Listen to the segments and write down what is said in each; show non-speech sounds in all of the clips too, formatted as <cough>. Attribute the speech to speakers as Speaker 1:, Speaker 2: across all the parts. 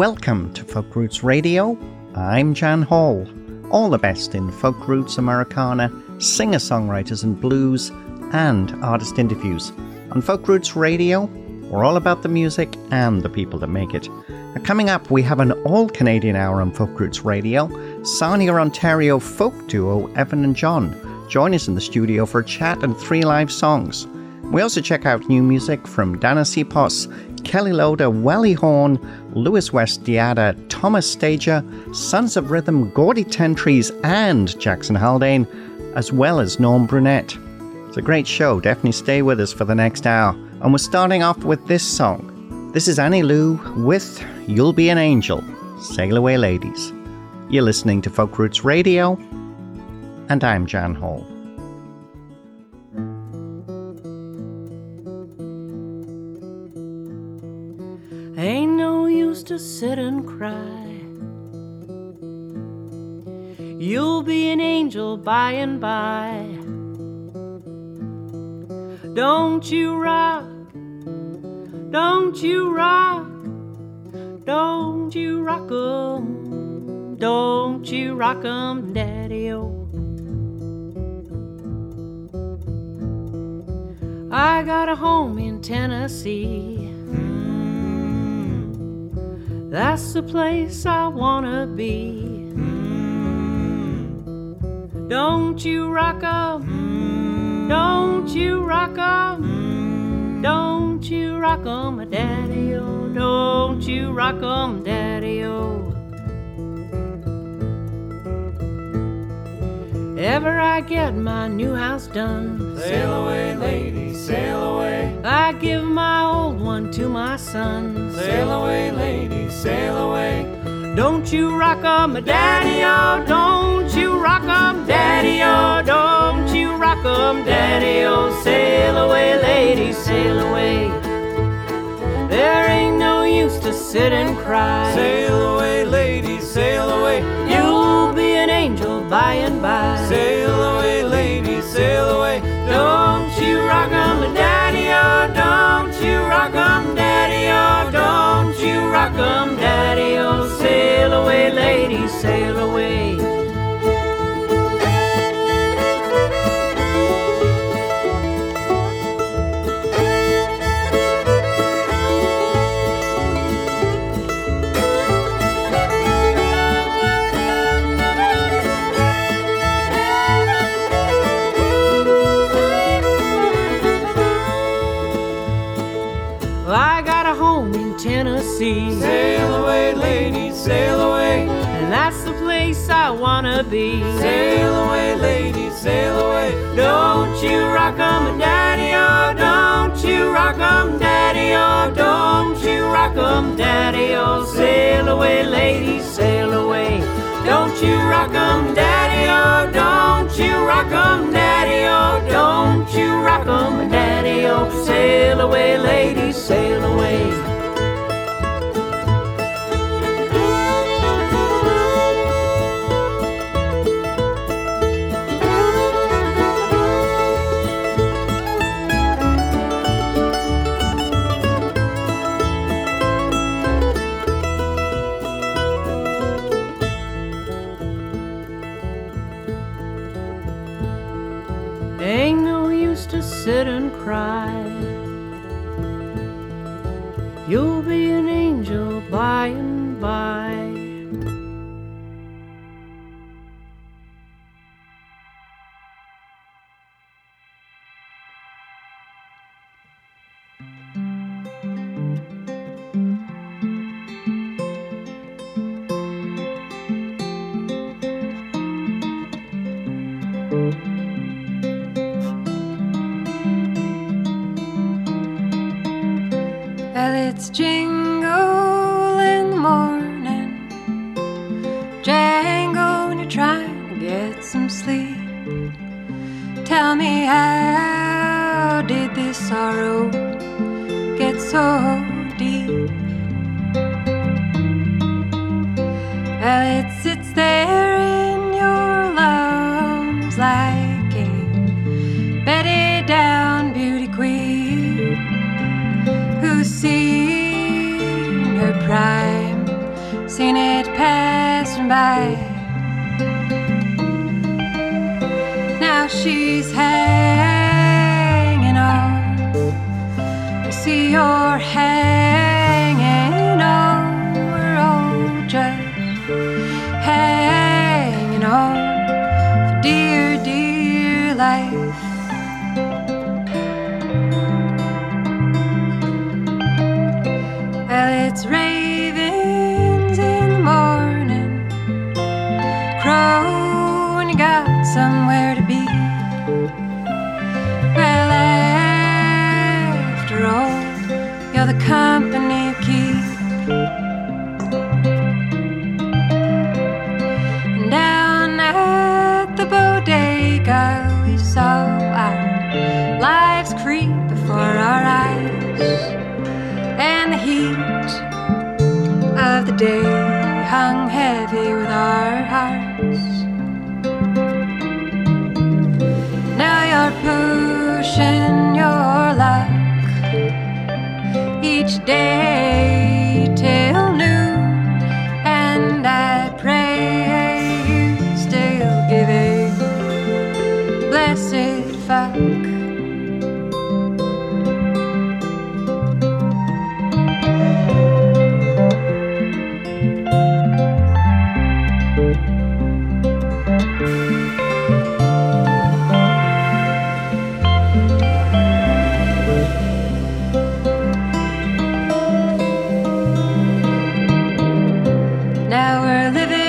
Speaker 1: Welcome to Folk Roots Radio. I'm Jan Hall. All the best in folk roots Americana, singer songwriters and blues, and artist interviews. On Folk Roots Radio, we're all about the music and the people that make it. Now, coming up, we have an all Canadian hour on Folk Roots Radio. Sarnia, Ontario folk duo Evan and John join us in the studio for a chat and three live songs. We also check out new music from Dana Sipos, Kelly Loder, Wally Horn, Lewis West Diada, Thomas Stager, Sons of Rhythm, Gordie Tentrees, and Jackson Haldane, as well as Norm Brunette. It's a great show. Definitely stay with us for the next hour. And we're starting off with this song. This is Annie Lou with You'll Be an Angel. Sail away, ladies. You're listening to Folk Roots Radio, and I'm Jan Hall.
Speaker 2: Sit and cry. You'll be an angel by and by. Don't you rock, don't you rock, don't you rock 'em, don't you rock 'em, daddy-o. Oh. I got a home in Tennessee. That's the place I wanna be. Hmm. Don't you rock rock 'em, hmm. don't you rock rock 'em, hmm. don't you rock 'em, daddy o, don't you rock 'em, daddy o. Ever I get my new house done,
Speaker 3: Sail away, lady, sail away.
Speaker 2: I give my old one to my son.
Speaker 3: Sail away, lady, sail away.
Speaker 2: Don't you rock 'em, daddy o, don't you rock 'em, daddy o, don't you rock 'em, daddy o. Sail away, lady, sail away. There ain't no use to sit and cry.
Speaker 3: Sail away, lady, sail away.
Speaker 2: Angel by and by.
Speaker 3: Sail away, lady, sail away.
Speaker 2: Don't you rock 'em, daddy o, don't you rock 'em, daddy o, don't you rock 'em, daddy o. Sail away, lady, sail away.
Speaker 3: Sail away.
Speaker 2: and that's the place I wanna be.
Speaker 3: Sail away, lady, sail away.
Speaker 2: Don't you rock 'em, daddy o, don't you rock 'em, daddy o, don't you rock 'em, daddy o. Sail away, lady, sail away. Don't you rock 'em, daddy o, don't you rock 'em, daddy o, don't you rock 'em, daddy o. Sail away, lady, sail away.
Speaker 4: Seen it passing by. Now she's hanging on. I see your hanging we're living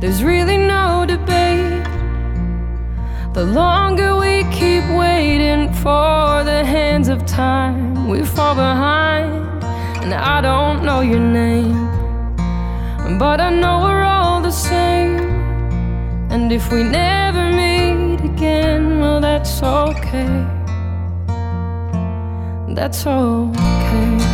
Speaker 5: There's really no debate. The longer we keep waiting for the hands of time, we fall behind. And I don't know your name, but I know we're all the same. And if we never meet again, well, that's okay. That's okay.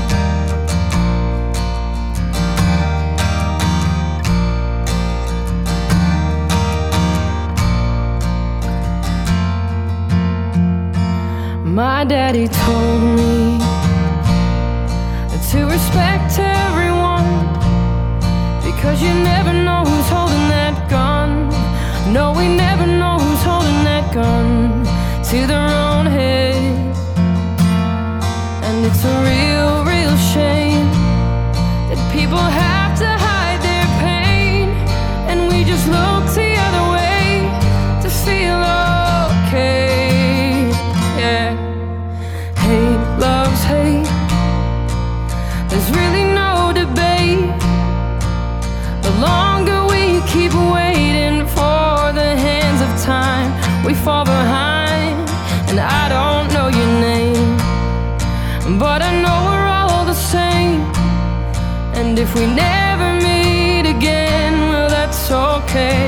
Speaker 5: My daddy told me to respect everyone because you never know who's holding that gun. No, we never know who's holding that gun to their own head. And it's a real, real shame that people have to hide their pain and we just look we never meet again, well, that's okay.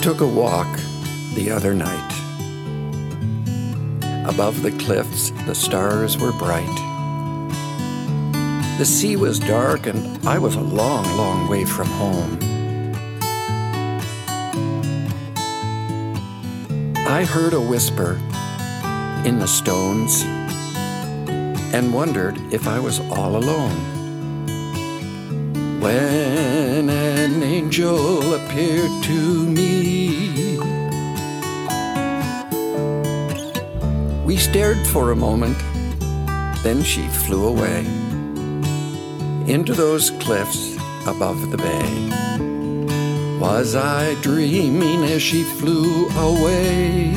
Speaker 6: Took a walk the other night. Above the cliffs, the stars were bright. The sea was dark, and I was a long, long way from home. I heard a whisper in the stones and wondered if I was all alone. When angel appeared to me, we stared for a moment, then she flew away into those cliffs above the bay. Was I dreaming as she flew away?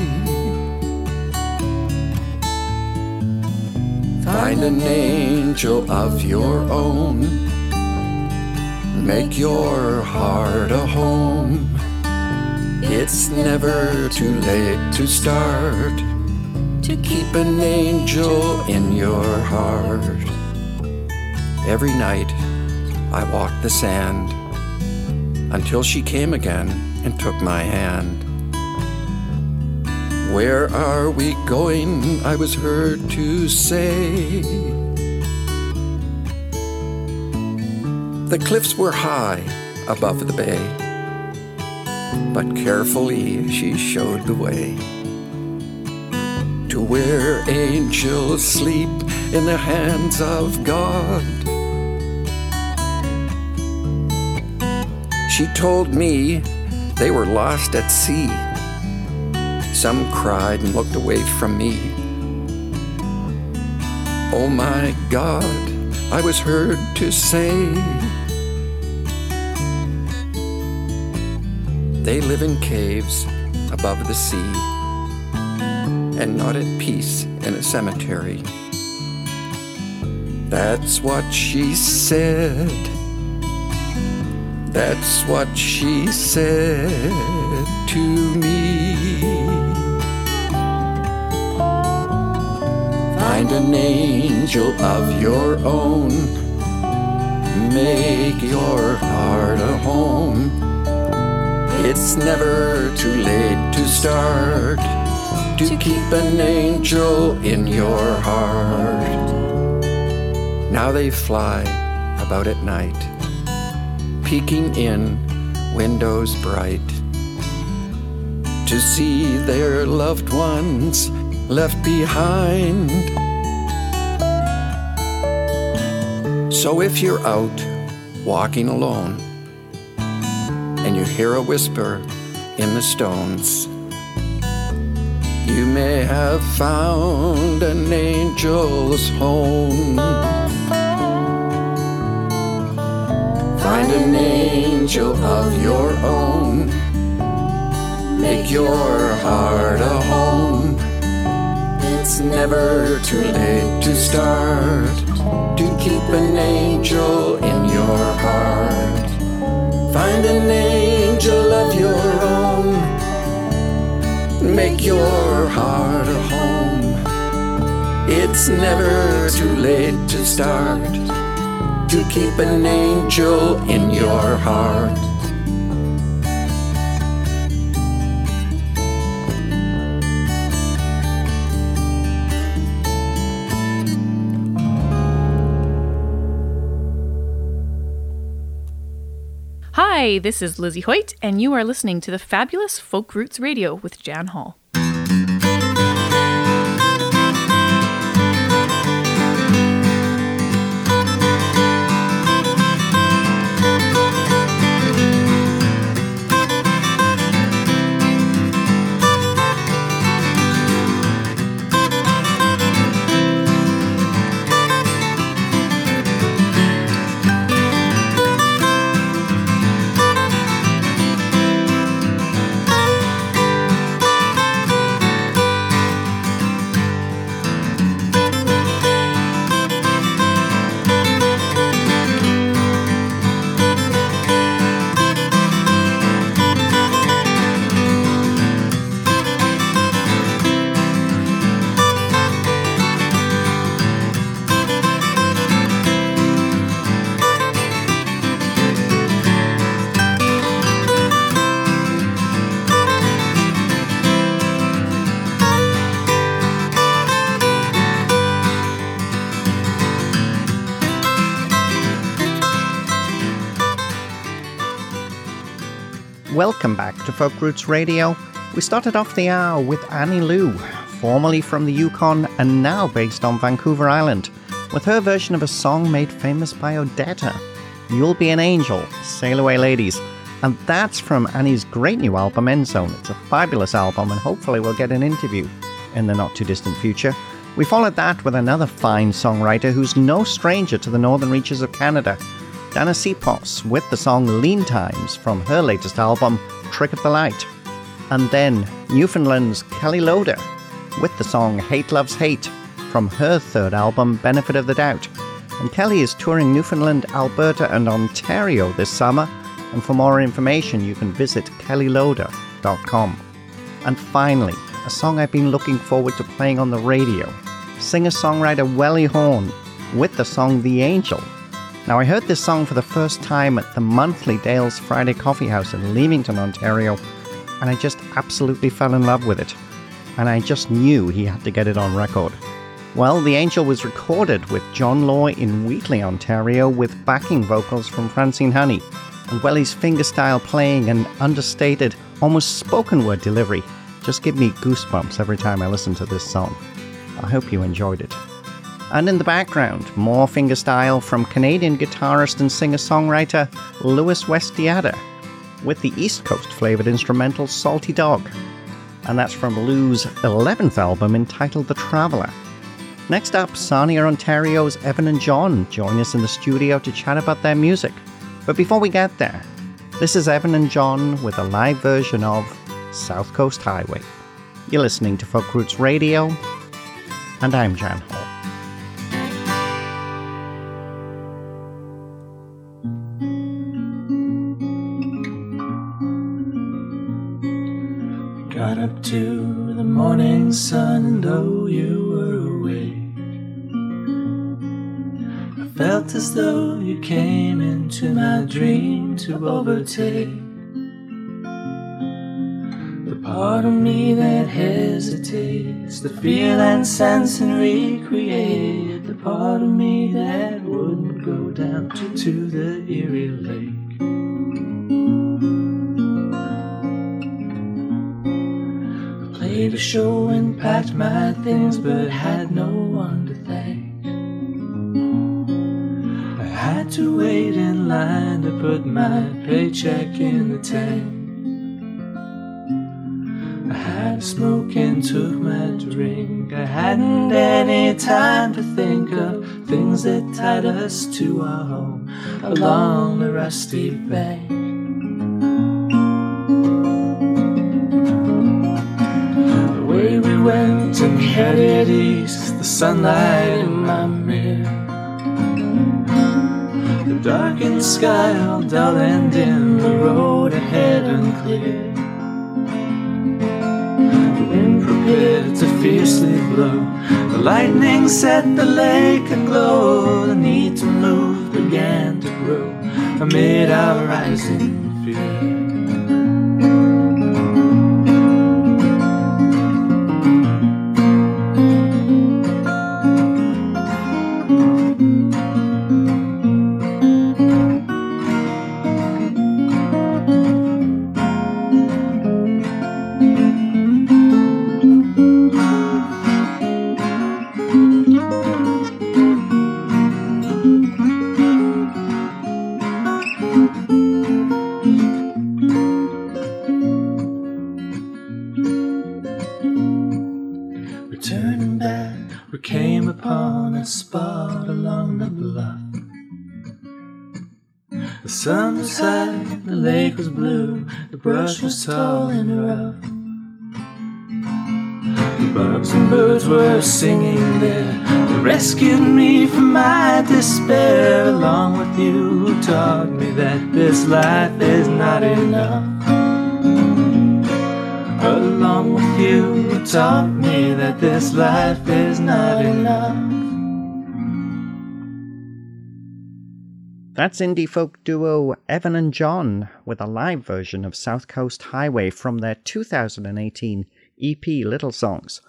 Speaker 6: Find an angel of your own. Make your heart a home. It's never too late to start. To keep an angel in your heart. Every night I walk the sand until she came again and took my hand. Where are we going? I was heard to say. The cliffs were high above the bay, but carefully she showed the way to where angels sleep in the hands of God. She told me they were lost at sea. Some cried and looked away from me. Oh my God, I was heard to say, They live in caves above the sea and not at peace in a cemetery. That's what she said. That's what she said to me. Find an angel of your own. Make your heart a home. It's never too late to start to keep an angel in your heart. Now they fly about at night peeking in windows bright to see their loved ones left behind. So if you're out walking alone and you hear a whisper in the stones, you may have found an angel's home. Find an angel of your own. Make your heart a home. It's never too late to start to keep an angel in your heart. Find an angel of your own. make your heart a home. It's never too late to start to keep an angel in your heart.
Speaker 7: Hi, this is Lizzie Hoyt, and you are listening to the fabulous Folk Roots Radio with Jan Hall.
Speaker 1: Welcome back to Folk Roots Radio. We started off the hour with Annie Lou, formerly from the Yukon and now based on Vancouver Island, with her version of a song made famous by Odetta, You'll Be an Angel, Sail Away Ladies. And that's from Annie's great new album, End Zone. It's a fabulous album, and hopefully we'll get an interview in the not too distant future. We followed that with another fine songwriter who's no stranger to the northern reaches of Canada. Dana Sipos with the song Lean Times from her latest album, Trick of the Light. And then Newfoundland's Kelly Loder with the song Hate Loves Hate from her third album, Benefit of the Doubt. And Kelly is touring Newfoundland, Alberta, and Ontario this summer. And for more information, you can visit kellyloder.com. And finally, a song I've been looking forward to playing on the radio singer songwriter Welly Horn with the song The Angel now, I heard this song for the first time at the monthly Dale's Friday Coffee House in Leamington, Ontario, and I just absolutely fell in love with it. And I just knew he had to get it on record. Well, The Angel was recorded with John Law in Wheatley, Ontario, with backing vocals from Francine Honey, and Welly's fingerstyle playing and understated, almost spoken word delivery just give me goosebumps every time I listen to this song. I hope you enjoyed it. And in the background, more fingerstyle from Canadian guitarist and singer songwriter Louis Westiada with the East Coast flavored instrumental Salty Dog. And that's from Lou's 11th album entitled The Traveller. Next up, Sarnia, Ontario's Evan and John join us in the studio to chat about their music. But before we get there, this is Evan and John with a live version of South Coast Highway. You're listening to Folk Roots Radio, and I'm Jan Hall.
Speaker 3: To the morning sun, and though you were awake, I felt as though you came into my dream to overtake. The part of me that hesitates to feel and sense and recreate, the part of me that wouldn't go down to, to the eerie Lake. Played a show and packed my things, but had no one to thank. I had to wait in line to put my paycheck in the tank. I had to smoke and took my drink. I hadn't any time to think of things that tied us to our home along the rusty bank. And headed east, the sunlight in my mirror. The darkened sky all dull and dim, the road ahead unclear. The wind prepared to fiercely blow. The lightning set the lake aglow. The need to move began to grow amid our rising fear. Was blue, the brush was tall and rough. The bugs and birds were singing there. They rescued me from my despair. Along with you, who taught me that this life is not enough. Along with you, who taught me that this life is not enough.
Speaker 1: That's indie folk duo Evan and John with a live version of South Coast Highway from their 2018 EP Little Songs.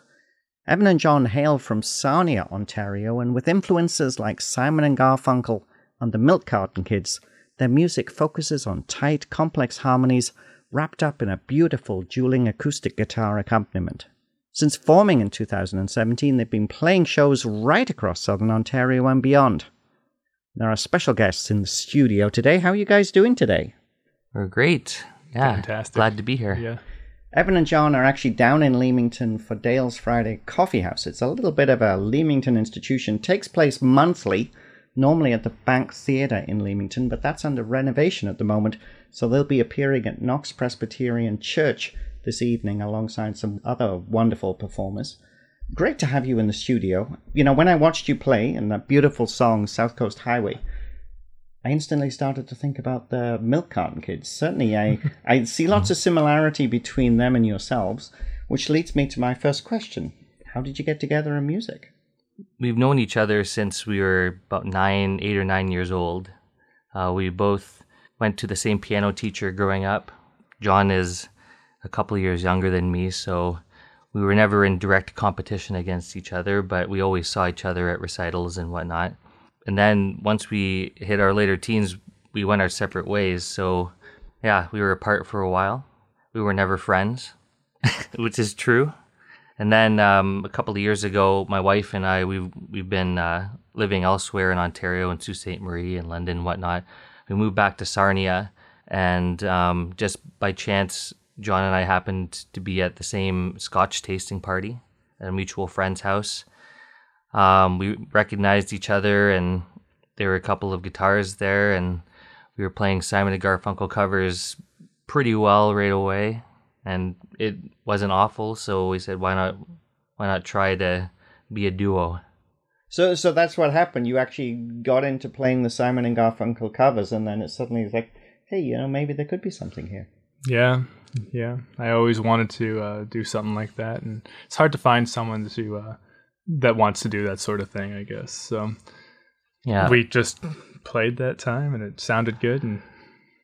Speaker 1: Evan and John hail from Sarnia, Ontario, and with influences like Simon and Garfunkel and the Milk Carton Kids, their music focuses on tight, complex harmonies wrapped up in a beautiful dueling acoustic guitar accompaniment. Since forming in 2017, they've been playing shows right across southern Ontario and beyond. There are special guests in the studio today. How are you guys doing today?
Speaker 8: We're great. Yeah.
Speaker 9: Fantastic.
Speaker 8: Glad to be here.
Speaker 9: Yeah.
Speaker 1: Evan and John are actually down in Leamington for Dale's Friday Coffee House. It's a little bit of a Leamington institution. Takes place monthly, normally at the Bank Theatre in Leamington, but that's under renovation at the moment. So they'll be appearing at Knox Presbyterian Church this evening alongside some other wonderful performers. Great to have you in the studio. You know, when I watched you play in that beautiful song South Coast Highway, I instantly started to think about the Milk Carton Kids. Certainly, I, <laughs> I see lots of similarity between them and yourselves, which leads me to my first question. How did you get together in music?
Speaker 8: We've known each other since we were about nine, eight or nine years old. Uh, we both went to the same piano teacher growing up. John is a couple of years younger than me, so we were never in direct competition against each other, but we always saw each other at recitals and whatnot. And then once we hit our later teens, we went our separate ways. So, yeah, we were apart for a while. We were never friends, <laughs> which is true. And then um, a couple of years ago, my wife and I we've we've been uh, living elsewhere in Ontario and Sault Ste. Marie and London and whatnot. We moved back to Sarnia, and um, just by chance, John and I happened to be at the same Scotch tasting party at a mutual friend's house. Um, we recognized each other, and there were a couple of guitars there, and we were playing Simon and Garfunkel covers pretty well right away, and it wasn't awful. So we said, why not, why not try to be a duo?
Speaker 1: So, so that's what happened. You actually got into playing the Simon and Garfunkel covers, and then it suddenly was like, hey, you know, maybe there could be something here.
Speaker 9: Yeah, yeah. I always wanted to uh, do something like that, and it's hard to find someone to uh, that wants to do that sort of thing. I guess so.
Speaker 8: Yeah,
Speaker 9: We just played that time, and it sounded good, and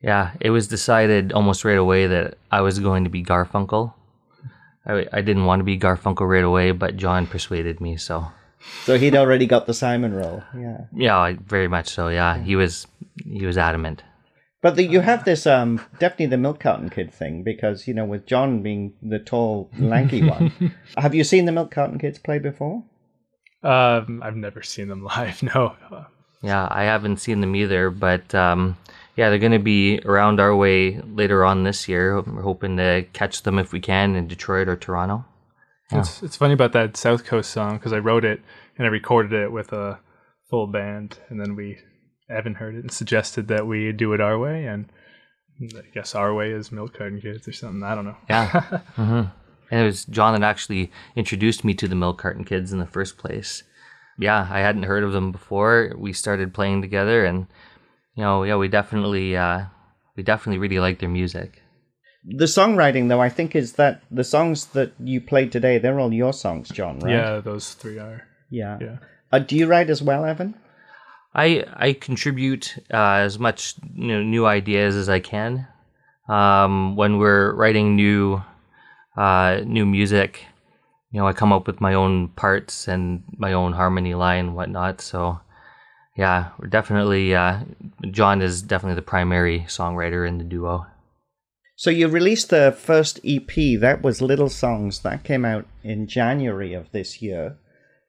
Speaker 8: Yeah, it was decided almost right away that I was going to be Garfunkel. I, I didn't want to be Garfunkel right away, but John persuaded me. So
Speaker 1: So he'd already got the Simon role. Yeah.
Speaker 8: yeah, very much so. Yeah, he was he was adamant.
Speaker 1: But the, you have this um definitely the milk carton kid thing because you know with John being the tall lanky one. <laughs> have you seen the milk carton kids play before?
Speaker 9: um, I've never seen them live. <laughs> No,
Speaker 8: Yeah, I haven't seen them either, but um, yeah, they're going to be around our way later on this year. We're hoping to catch them if we can in Detroit or Toronto.
Speaker 9: It's it's funny about that South Coast song because I wrote it and I recorded it with a full band, and then we Evan heard it and suggested that we do it our way, and I guess our way is Milk Carton Kids or something. I don't know.
Speaker 8: Yeah. <laughs> hmm And it was John that actually introduced me to the Milk Carton Kids in the first place. Yeah, I hadn't heard of them before. We started playing together, and you know, yeah, we definitely, uh, we definitely really like their music.
Speaker 1: The songwriting, though, I think is that the songs that you played today, they're all your songs, John, right?
Speaker 9: Yeah, those three are.
Speaker 1: Yeah.
Speaker 9: Yeah.
Speaker 1: Uh, do you write as well, Evan?
Speaker 8: I I contribute uh, as much you know, new ideas as I can. Um, when we're writing new uh, new music, you know, I come up with my own parts and my own harmony line and whatnot. So, yeah, we're definitely uh, John is definitely the primary songwriter in the duo.
Speaker 1: So you released the first EP. That was Little Songs. That came out in January of this year.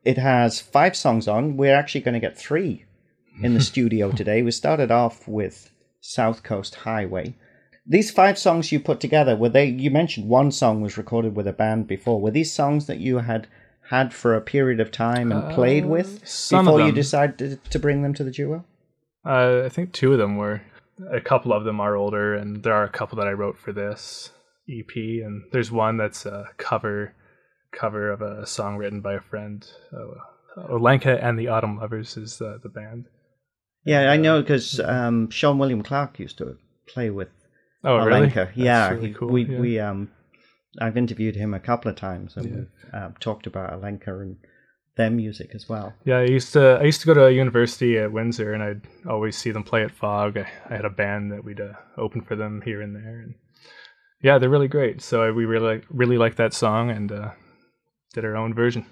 Speaker 1: It has five songs on. We're actually going to get three <laughs> in the studio today. We started off with South Coast Highway. These five songs you put together were they? You mentioned one song was recorded with a band before. Were these songs that you had had for a period of time and played with
Speaker 9: some
Speaker 1: before you decided to bring them to the duo?
Speaker 9: Uh, I think two of them were. A couple of them are older, and there are a couple that I wrote for this EP. And there's one that's a cover cover of a song written by a friend. Uh, Olenka and the Autumn Lovers is the the band.
Speaker 1: Yeah, I know because um, Sean William Clark used to play with
Speaker 9: Oh.
Speaker 1: Olenka.
Speaker 9: That's
Speaker 1: Yeah,
Speaker 9: really
Speaker 1: he-
Speaker 9: cool,
Speaker 1: we
Speaker 9: yeah.
Speaker 1: we um, I've interviewed him a couple of times and
Speaker 9: Yeah.
Speaker 1: we've uh, talked about Olenka and their music as well.
Speaker 9: Yeah, I used to I used to go to a university at Windsor, and I'd always see them play at Phog. I, I had a band that we'd uh, open for them here and there, and yeah, they're really great. So I, we really really liked that song and uh, did our own version.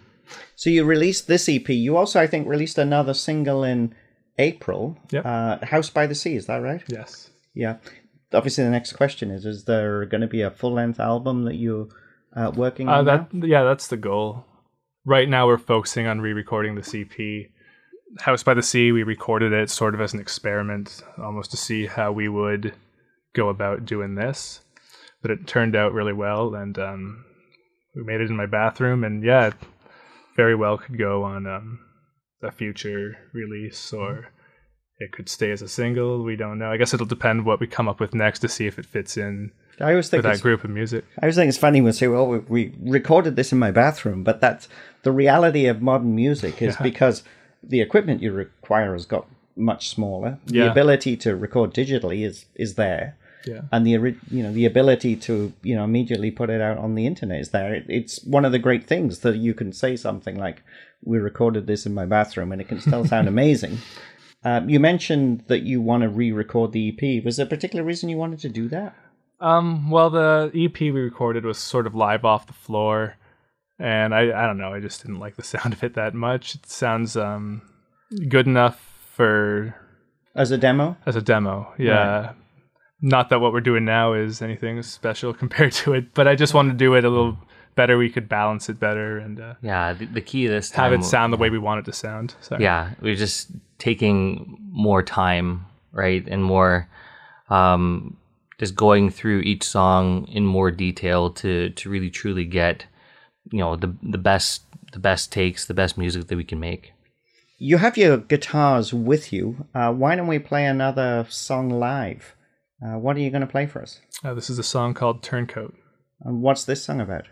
Speaker 1: So you released this EP. You also, I think, released another single in April.
Speaker 9: Yep.
Speaker 1: Uh, House by the Sea. Is that right?
Speaker 9: Yes.
Speaker 1: Yeah. Obviously, the next question is: Is there going to be a full length album that you're uh, working
Speaker 9: Uh,
Speaker 1: on?
Speaker 9: that
Speaker 1: now?
Speaker 9: yeah, that's the goal. Right now, we're focusing on re-recording the EP. House by the Sea, we recorded it sort of as an experiment, almost to see how we would go about doing this. But it turned out really well, and um, we made it in my bathroom, and yeah, it very well could go on um, a future release, or it could stay as a single. We don't know. I guess it'll depend what we come up with next to see if it fits in
Speaker 1: I always
Speaker 9: with
Speaker 1: think
Speaker 9: that group of music.
Speaker 1: I always think it's funny when we say, "Well, we, we recorded this in my bathroom," but that's the reality of modern music is
Speaker 9: Yeah.
Speaker 1: because the equipment you require has got much smaller. The ability to record digitally is is there,
Speaker 9: Yeah.
Speaker 1: and the you know the ability to you know immediately put it out on the internet is there. It, it's one of the great things that you can say something like, "We recorded this in my bathroom," and it can still sound <laughs> amazing. Um, you mentioned that you want to re-record the EP. Was there a particular reason you wanted to do that?
Speaker 9: Um, well, the EP we recorded was sort of live off the floor, and I, I don't know, I just didn't like the <laughs> sound of it that much. It sounds um good enough for
Speaker 1: As a demo?
Speaker 9: as a demo. Yeah. Not that what we're doing now is anything special <laughs> compared to it, but I just wanted to do it a little better. We could balance it better and uh,
Speaker 8: Yeah, the, the key this time have
Speaker 9: it sound the way we want it to sound. Sorry.
Speaker 8: yeah we're just taking more time right and more um just going through each song in more detail to to really truly get you know the the best the best takes the best music that we can make
Speaker 1: You have your guitars with you. Uh, why don't we play another song live? Uh, what are you going to play for us?
Speaker 9: Uh, this is a song called Turncoat.
Speaker 1: And what's this song about?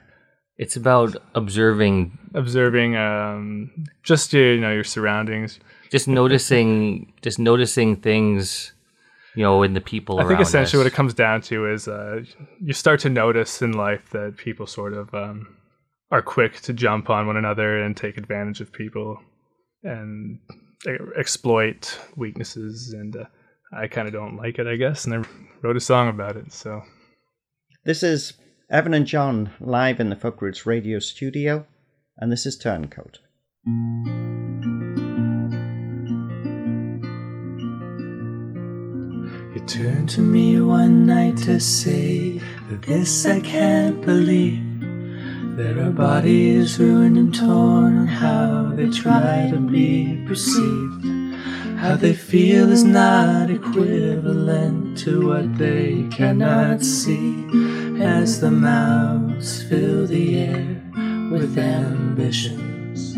Speaker 8: It's about observing
Speaker 9: Observing um, just your, you know your surroundings.
Speaker 8: just noticing just noticing things you know in the people
Speaker 9: I
Speaker 8: around
Speaker 9: think essentially
Speaker 8: us.
Speaker 9: what it comes down to is uh, you start to notice in life that people sort of um, are quick to jump on one another and take advantage of people and exploit weaknesses. And uh, I kind of don't like it, I guess. And I wrote a song about it. So
Speaker 1: This is Evan and John live in the Folk Roots radio studio, and this is Turncoat.
Speaker 3: You turned to me one night to say that this I can't believe. There are bodies ruined and torn, how they try to be perceived. How they feel is not equivalent to what they cannot see. As the mouths fill the air with ambitions.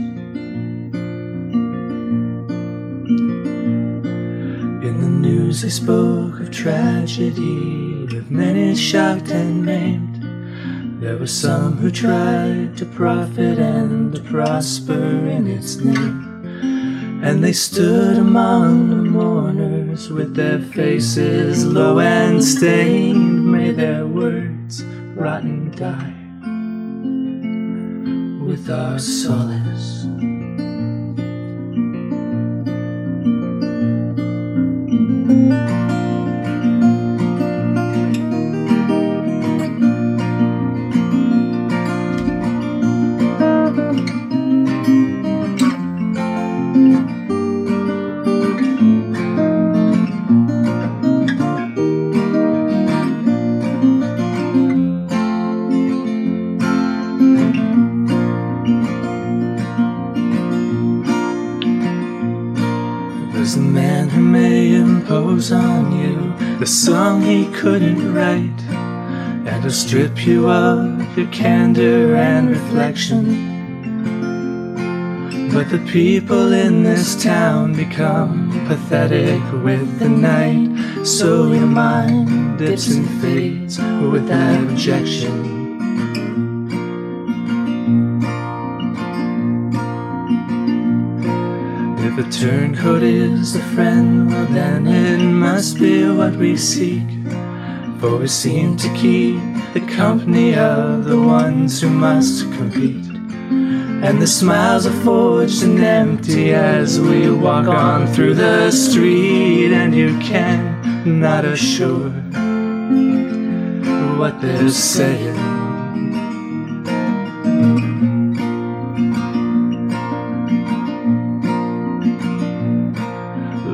Speaker 3: In the news, they spoke of tragedy, with many shocked and maimed. There were some who tried to profit and to prosper in its name. And they stood among the mourners with their faces low and stained. May their words rot and die with our solace. Strip you of your candor and reflection. But the people in this town become pathetic with the night, so your mind dips and fades with abjection. If a turncoat is a friend, well then it must be what we seek. For we seem to keep the company of the ones who must compete. And the smiles are forged and empty as we walk on through the street, and you can not assure what they're saying.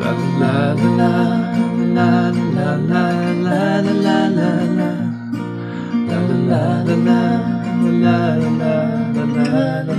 Speaker 3: La la la la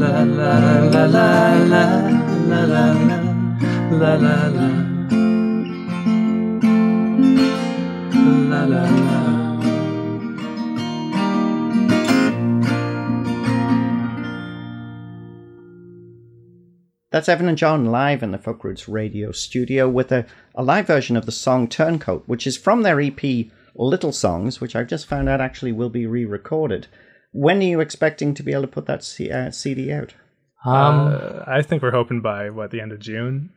Speaker 3: la la la la la la la la La la la la
Speaker 1: That's Evan and John live in the Folk Roots radio studio with a, a live version of the song Turncoat, which is from their EP Little Songs, which I've just found out actually will be re recorded. When are you expecting to be able to put that C- uh, CD out?
Speaker 8: Um,
Speaker 9: Uh, I think we're hoping by what the end of June.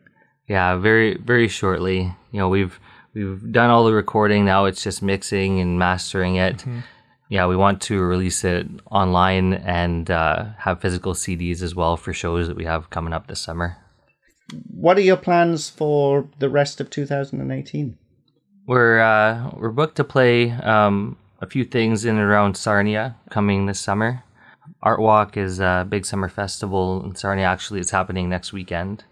Speaker 8: yeah, very very shortly. You know, we've we've done all the recording. Now it's just mixing and mastering it. Yeah, we want to release it online and uh, have physical CDs as well for shows that we have coming up this summer.
Speaker 1: What are your plans for the rest of 2018?
Speaker 8: We're uh, we're booked to play um, a few things in and around Sarnia coming this summer. Art Walk is a big summer festival in Sarnia. Actually, it's happening next weekend.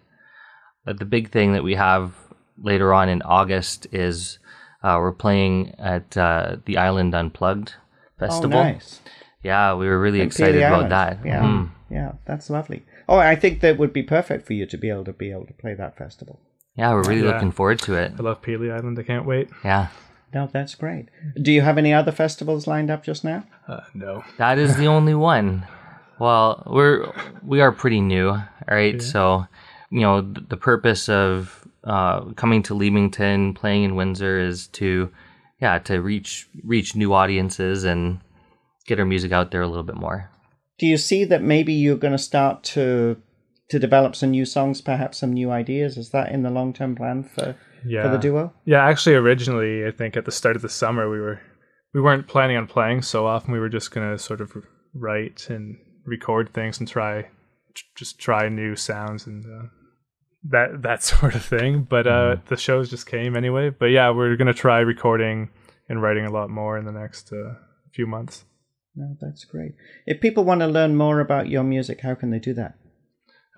Speaker 8: But the big thing that we have later on in August is uh, we're playing at uh, the Island Unplugged festival.
Speaker 1: Oh, nice.
Speaker 8: Yeah, we were really
Speaker 1: In
Speaker 8: excited about that.
Speaker 1: Yeah,
Speaker 8: Mhm.
Speaker 1: yeah, that's lovely. Oh, I think that would be perfect for you to be able to be able to play that festival.
Speaker 8: Yeah, we're really
Speaker 9: Yeah.
Speaker 8: looking forward to it.
Speaker 9: I love Pelee Island. I can't wait.
Speaker 8: Yeah.
Speaker 1: No, that's great. Do you have any other festivals lined up just now?
Speaker 9: Uh, no.
Speaker 8: That is the only one. Well, we're we are pretty new, right? So, you know, th- the purpose of uh, coming to Leamington, playing in Windsor, is to, yeah, to reach reach new audiences and get our music out there a little bit more.
Speaker 1: Do you see that maybe you're going to start to to develop some new songs, perhaps some new ideas? Is that in the long term plan for
Speaker 9: Yeah.
Speaker 1: for the duo?
Speaker 9: Yeah, actually, originally, I think at the start of the summer, we were we weren't planning on playing so often. We were just gonna sort of write and record things and try just try new sounds and uh, that that <laughs> sort of thing. But uh, the shows just came anyway. But yeah, we're gonna try recording and writing a lot more in the next uh, few months.
Speaker 1: No, that's great. If people want to learn more about your music, how can they do that?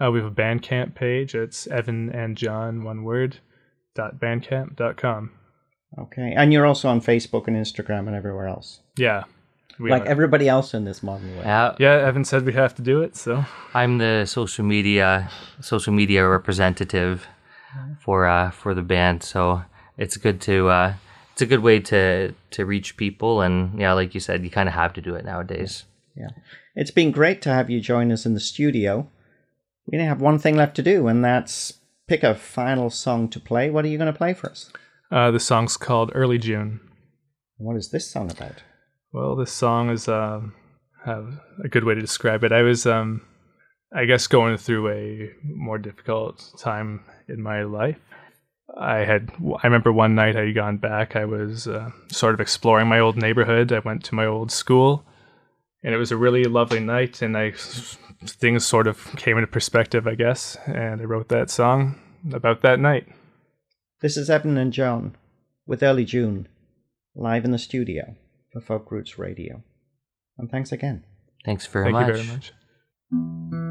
Speaker 9: Uh, we have a Bandcamp page. It's Evan and John one word dot bandcamp dot com.
Speaker 1: Okay, and you're also on Facebook and Instagram and everywhere else,
Speaker 9: Yeah. We
Speaker 1: like
Speaker 9: are-
Speaker 1: everybody else in this modern world.
Speaker 8: Yeah,
Speaker 9: yeah, Evan said we have to do it, so
Speaker 8: I'm the social media social media representative for uh, for the band, so it's good to uh, it's a good way to to reach people, and yeah, like you said, you kind of have to do it nowadays.
Speaker 1: Yeah. It's been great to have you join us in the studio. We only have one thing left to do, and that's pick a final song to play. What are you going to play for us?
Speaker 3: Uh, the song's called Early June.
Speaker 1: What is this song about?
Speaker 3: Well, this song is have a good way to describe it. I was, um, I guess, going through a more difficult time in my life. I had, I remember one night I had gone back. I was uh, sort of exploring my old neighborhood. I went to my old school, and it was a really lovely night. And I, things sort of came into perspective, I guess. And I wrote that song about that night.
Speaker 1: This is Evan and John with Early June, live in the studio for Folk Roots Radio. And thanks again.
Speaker 8: Thanks very
Speaker 3: Thank
Speaker 8: much.
Speaker 3: you very much.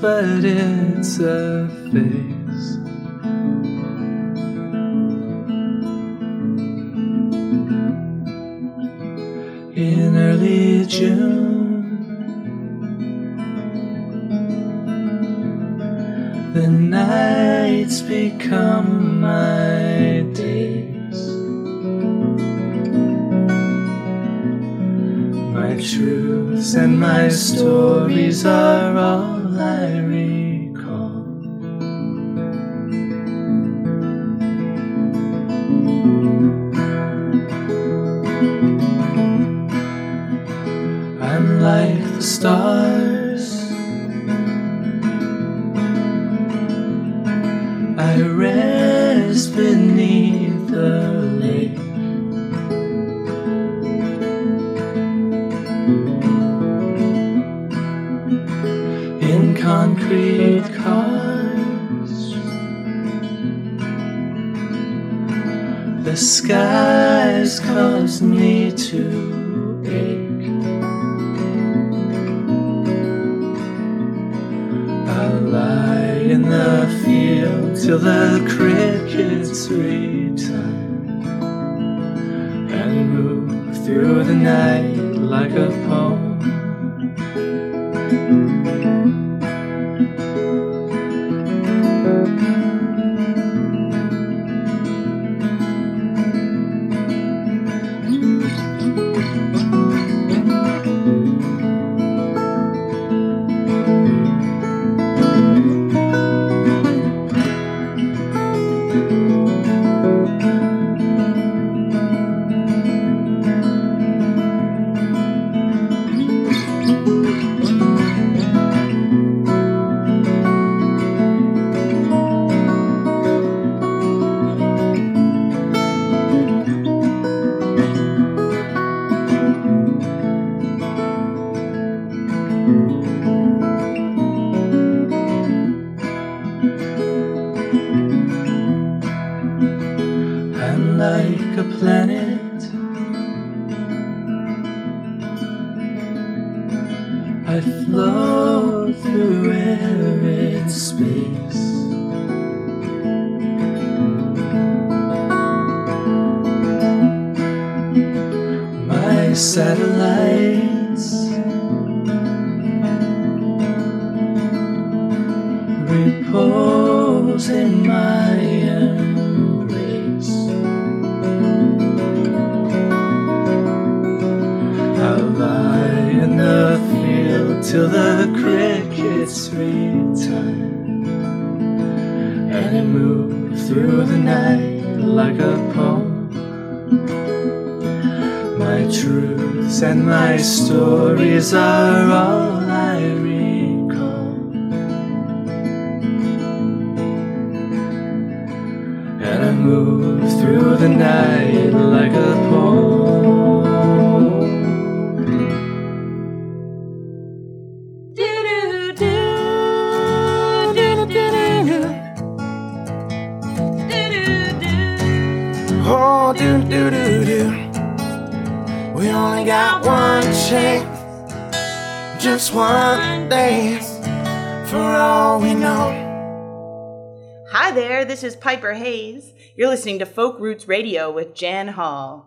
Speaker 3: But it's a phase. In early June, the nights become my days. My truths and my stories are all skies cause me to ache. I'll lie in the field till the crickets return and move through the night like a satellites repose in my embrace. I'll lie in the field till the crickets return and move through the night like a poem. Truths and my stories are all
Speaker 10: Piper Hayes. You're listening to Folk Roots Radio with Jan Hall.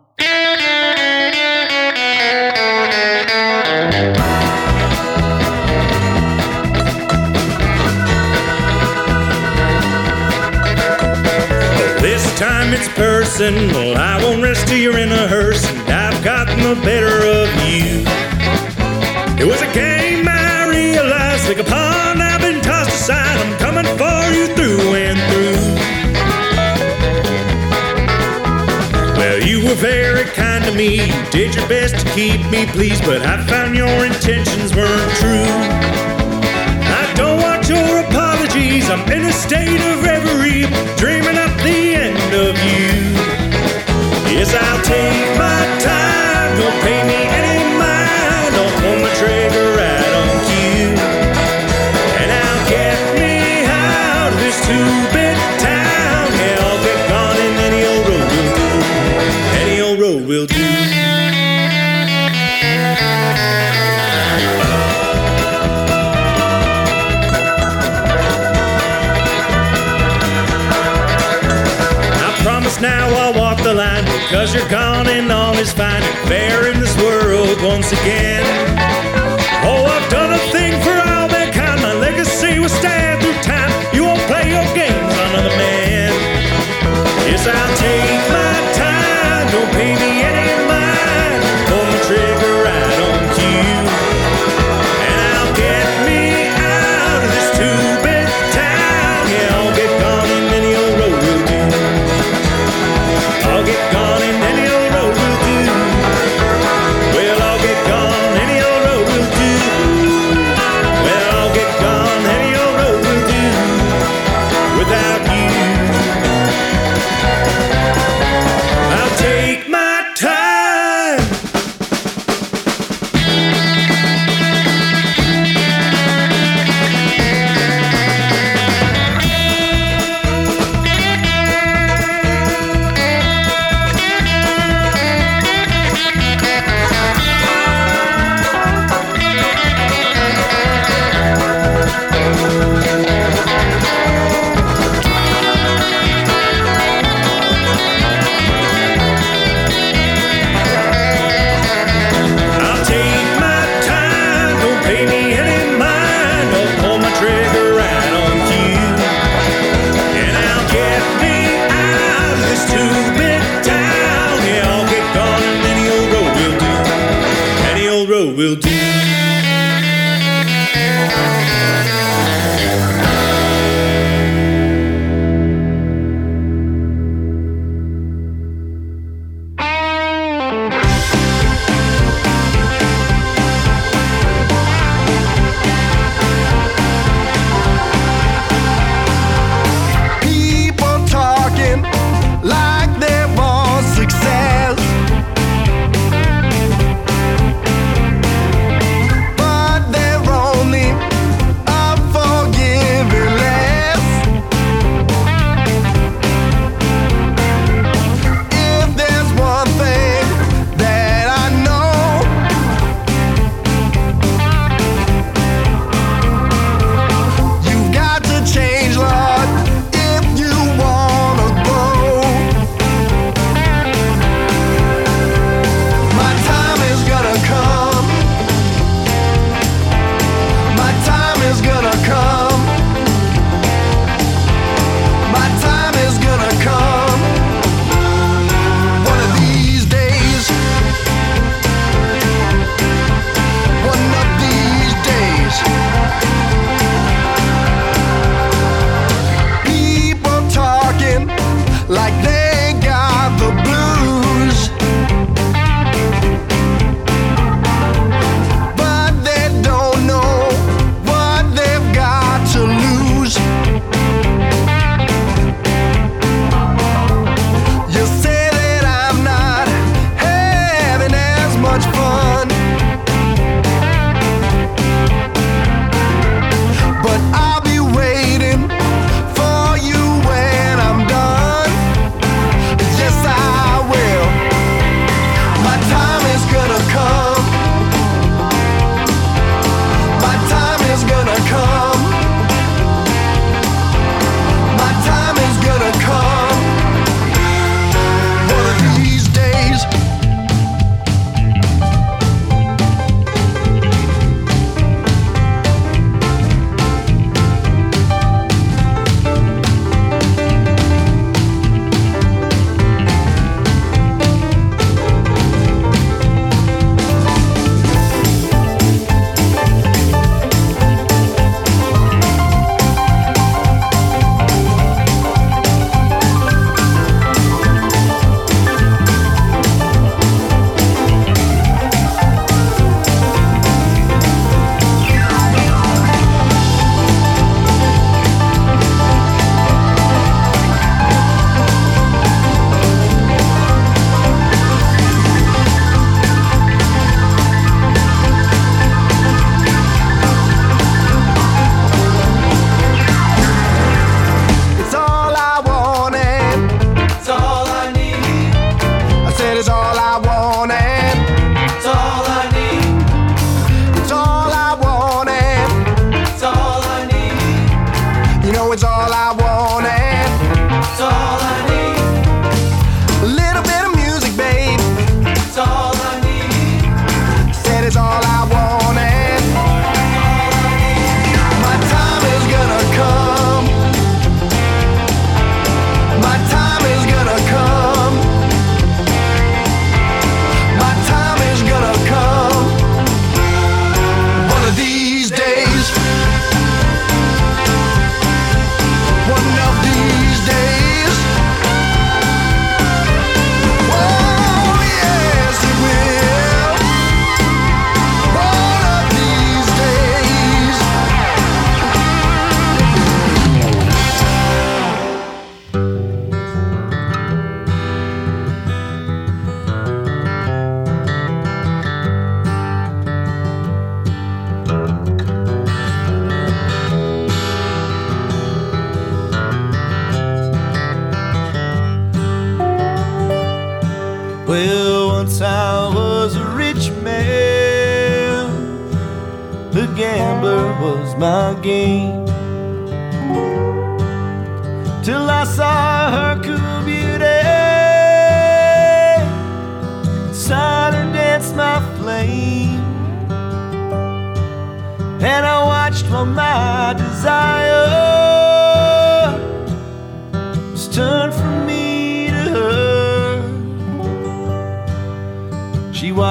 Speaker 11: This time it's personal. I won't rest till you're in a hearse, and I've gotten the better of you. It was a game I realized, like a pond I've been tossed aside. I'm coming for very kind to me. Did your best to keep me pleased, but I found your intentions weren't true. I don't want your apologies. I'm in a state of reverie, dreaming up the end of you. Yes, I'll take my time. Don't pay me any you're gone and all is fine fair in this world once again.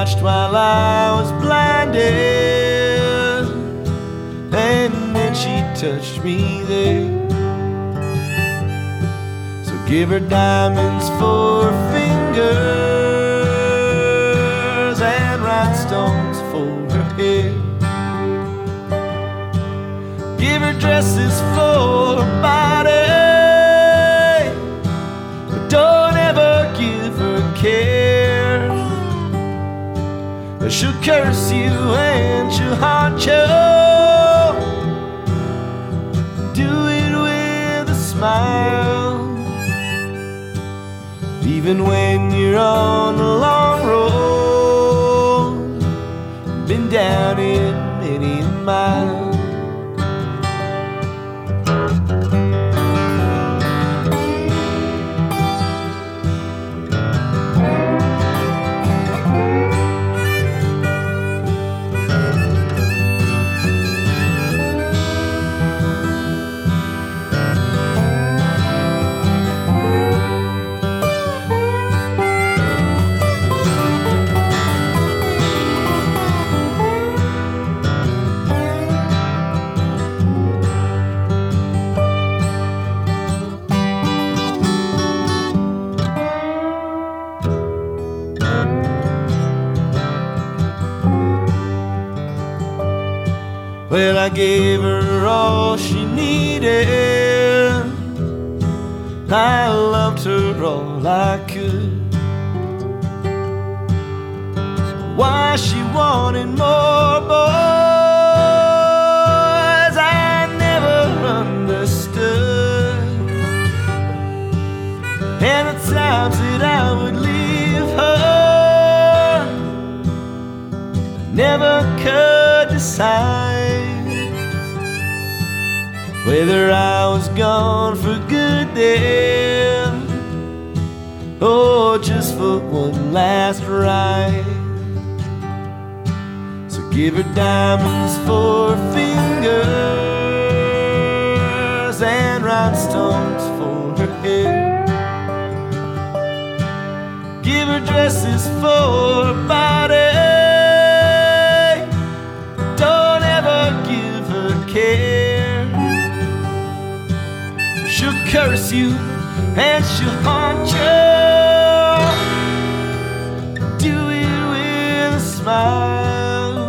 Speaker 12: Watched while I was blinded, and then she touched me there. So give her diamonds for fingers and rhinestones for her hair. Give her dresses for her body, She'll curse you and she'll haunt you. Do it with a smile. Even when you're on the long road, been down it many a Well, I gave her all she needed. I loved her all I could. Why she wanted more boys, I never understood. And the times that I would leave her, never could decide whether I was gone for good then, or just for one last ride. So give her diamonds for fingers and rhinestones for her hair. Give her dresses for her She'll curse you and she'll haunt you. Do it with a smile.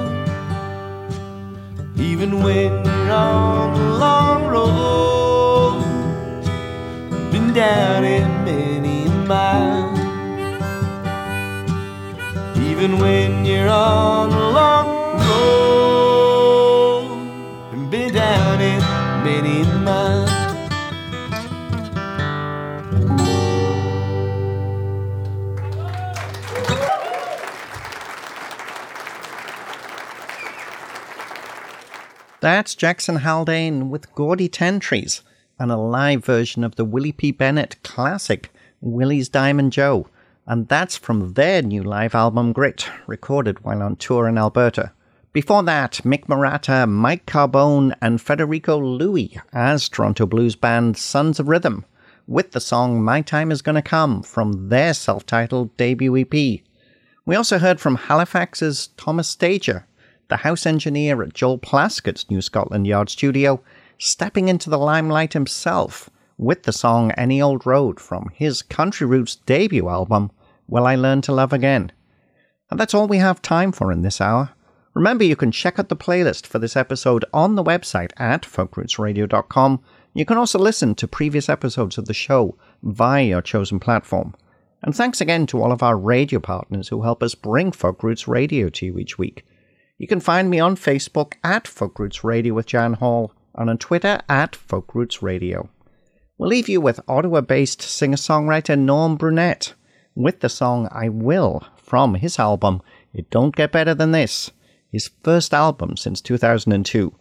Speaker 12: Even when you're on the long road, been down it many a mile. Even when you're on the long road, been down it many a
Speaker 1: That's Jaxon Haldane with Gordie Tentrees and a live version of the Willie P. Bennett classic, Willie's Diamond Joe. And that's from their new live album Grit, recorded while on tour in Alberta. Before that, Mick Maratta, Mike Carbone, and Federico Louis as Toronto blues band Sons of Rhythm, with the song My Time Is Gonna Come from their self titled debut EP. We also heard from Halifax's Thomas Stager, the house engineer at Joel Plaskett's New Scotland Yard studio, stepping into the limelight himself with the song Any Old Road from his Country Roots debut album, Will I Learn to Love Again. And that's all we have time for in this hour. Remember, you can check out the playlist for this episode on the website at folkrootsradio.com. You can also listen to previous episodes of the show via your chosen platform. And thanks again to all of our radio partners who help us bring Folk Roots Radio to you each week. You can find me on Facebook at Folk Roots Radio with Jan Hall and on Twitter at Folk Roots Radio. We'll leave you with Ottawa based singer songwriter Norm Brunette with the song I Will from his album It Don't Get Better Than This, his first album since 2002.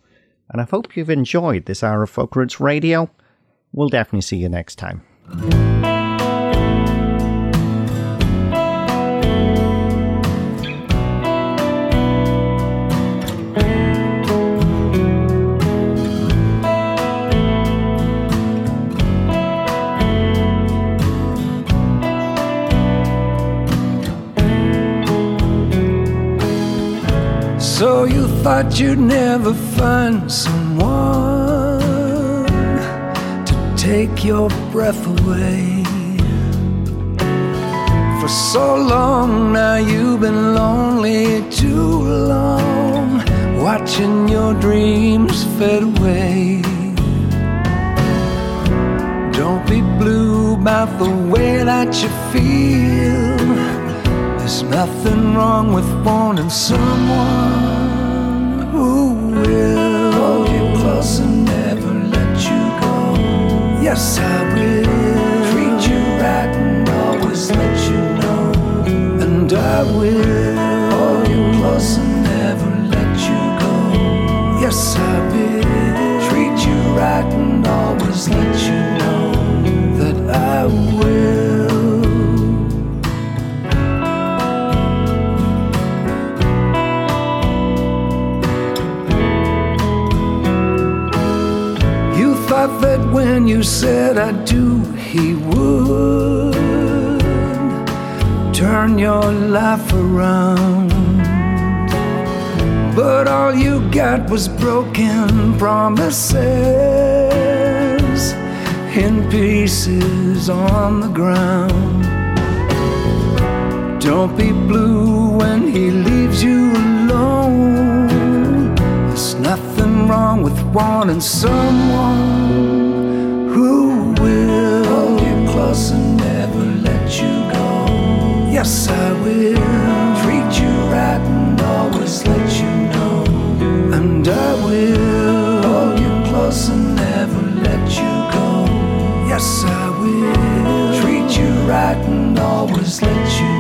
Speaker 1: And I hope you've enjoyed this hour of Folk Roots Radio. We'll definitely see you next time.
Speaker 13: Thought you'd never find someone to take your breath away. For so long now you've been lonely too long, watching your dreams fade away. Don't be blue about the way that you feel. There's nothing wrong with wanting someone you close and never let you go. Yes, I will treat you right and always let you know. And I will hold you close and never let you go. Yes, I That when you said I do, he would turn your life around. But all you got was broken promises in pieces on the ground. Don't be blue when he leaves you alone. Wrong with wanting someone who will hold you close and never let you go. Yes, I will treat you right and always let you know. And I will hold you close and never let you go. Yes, I will treat you right and always let you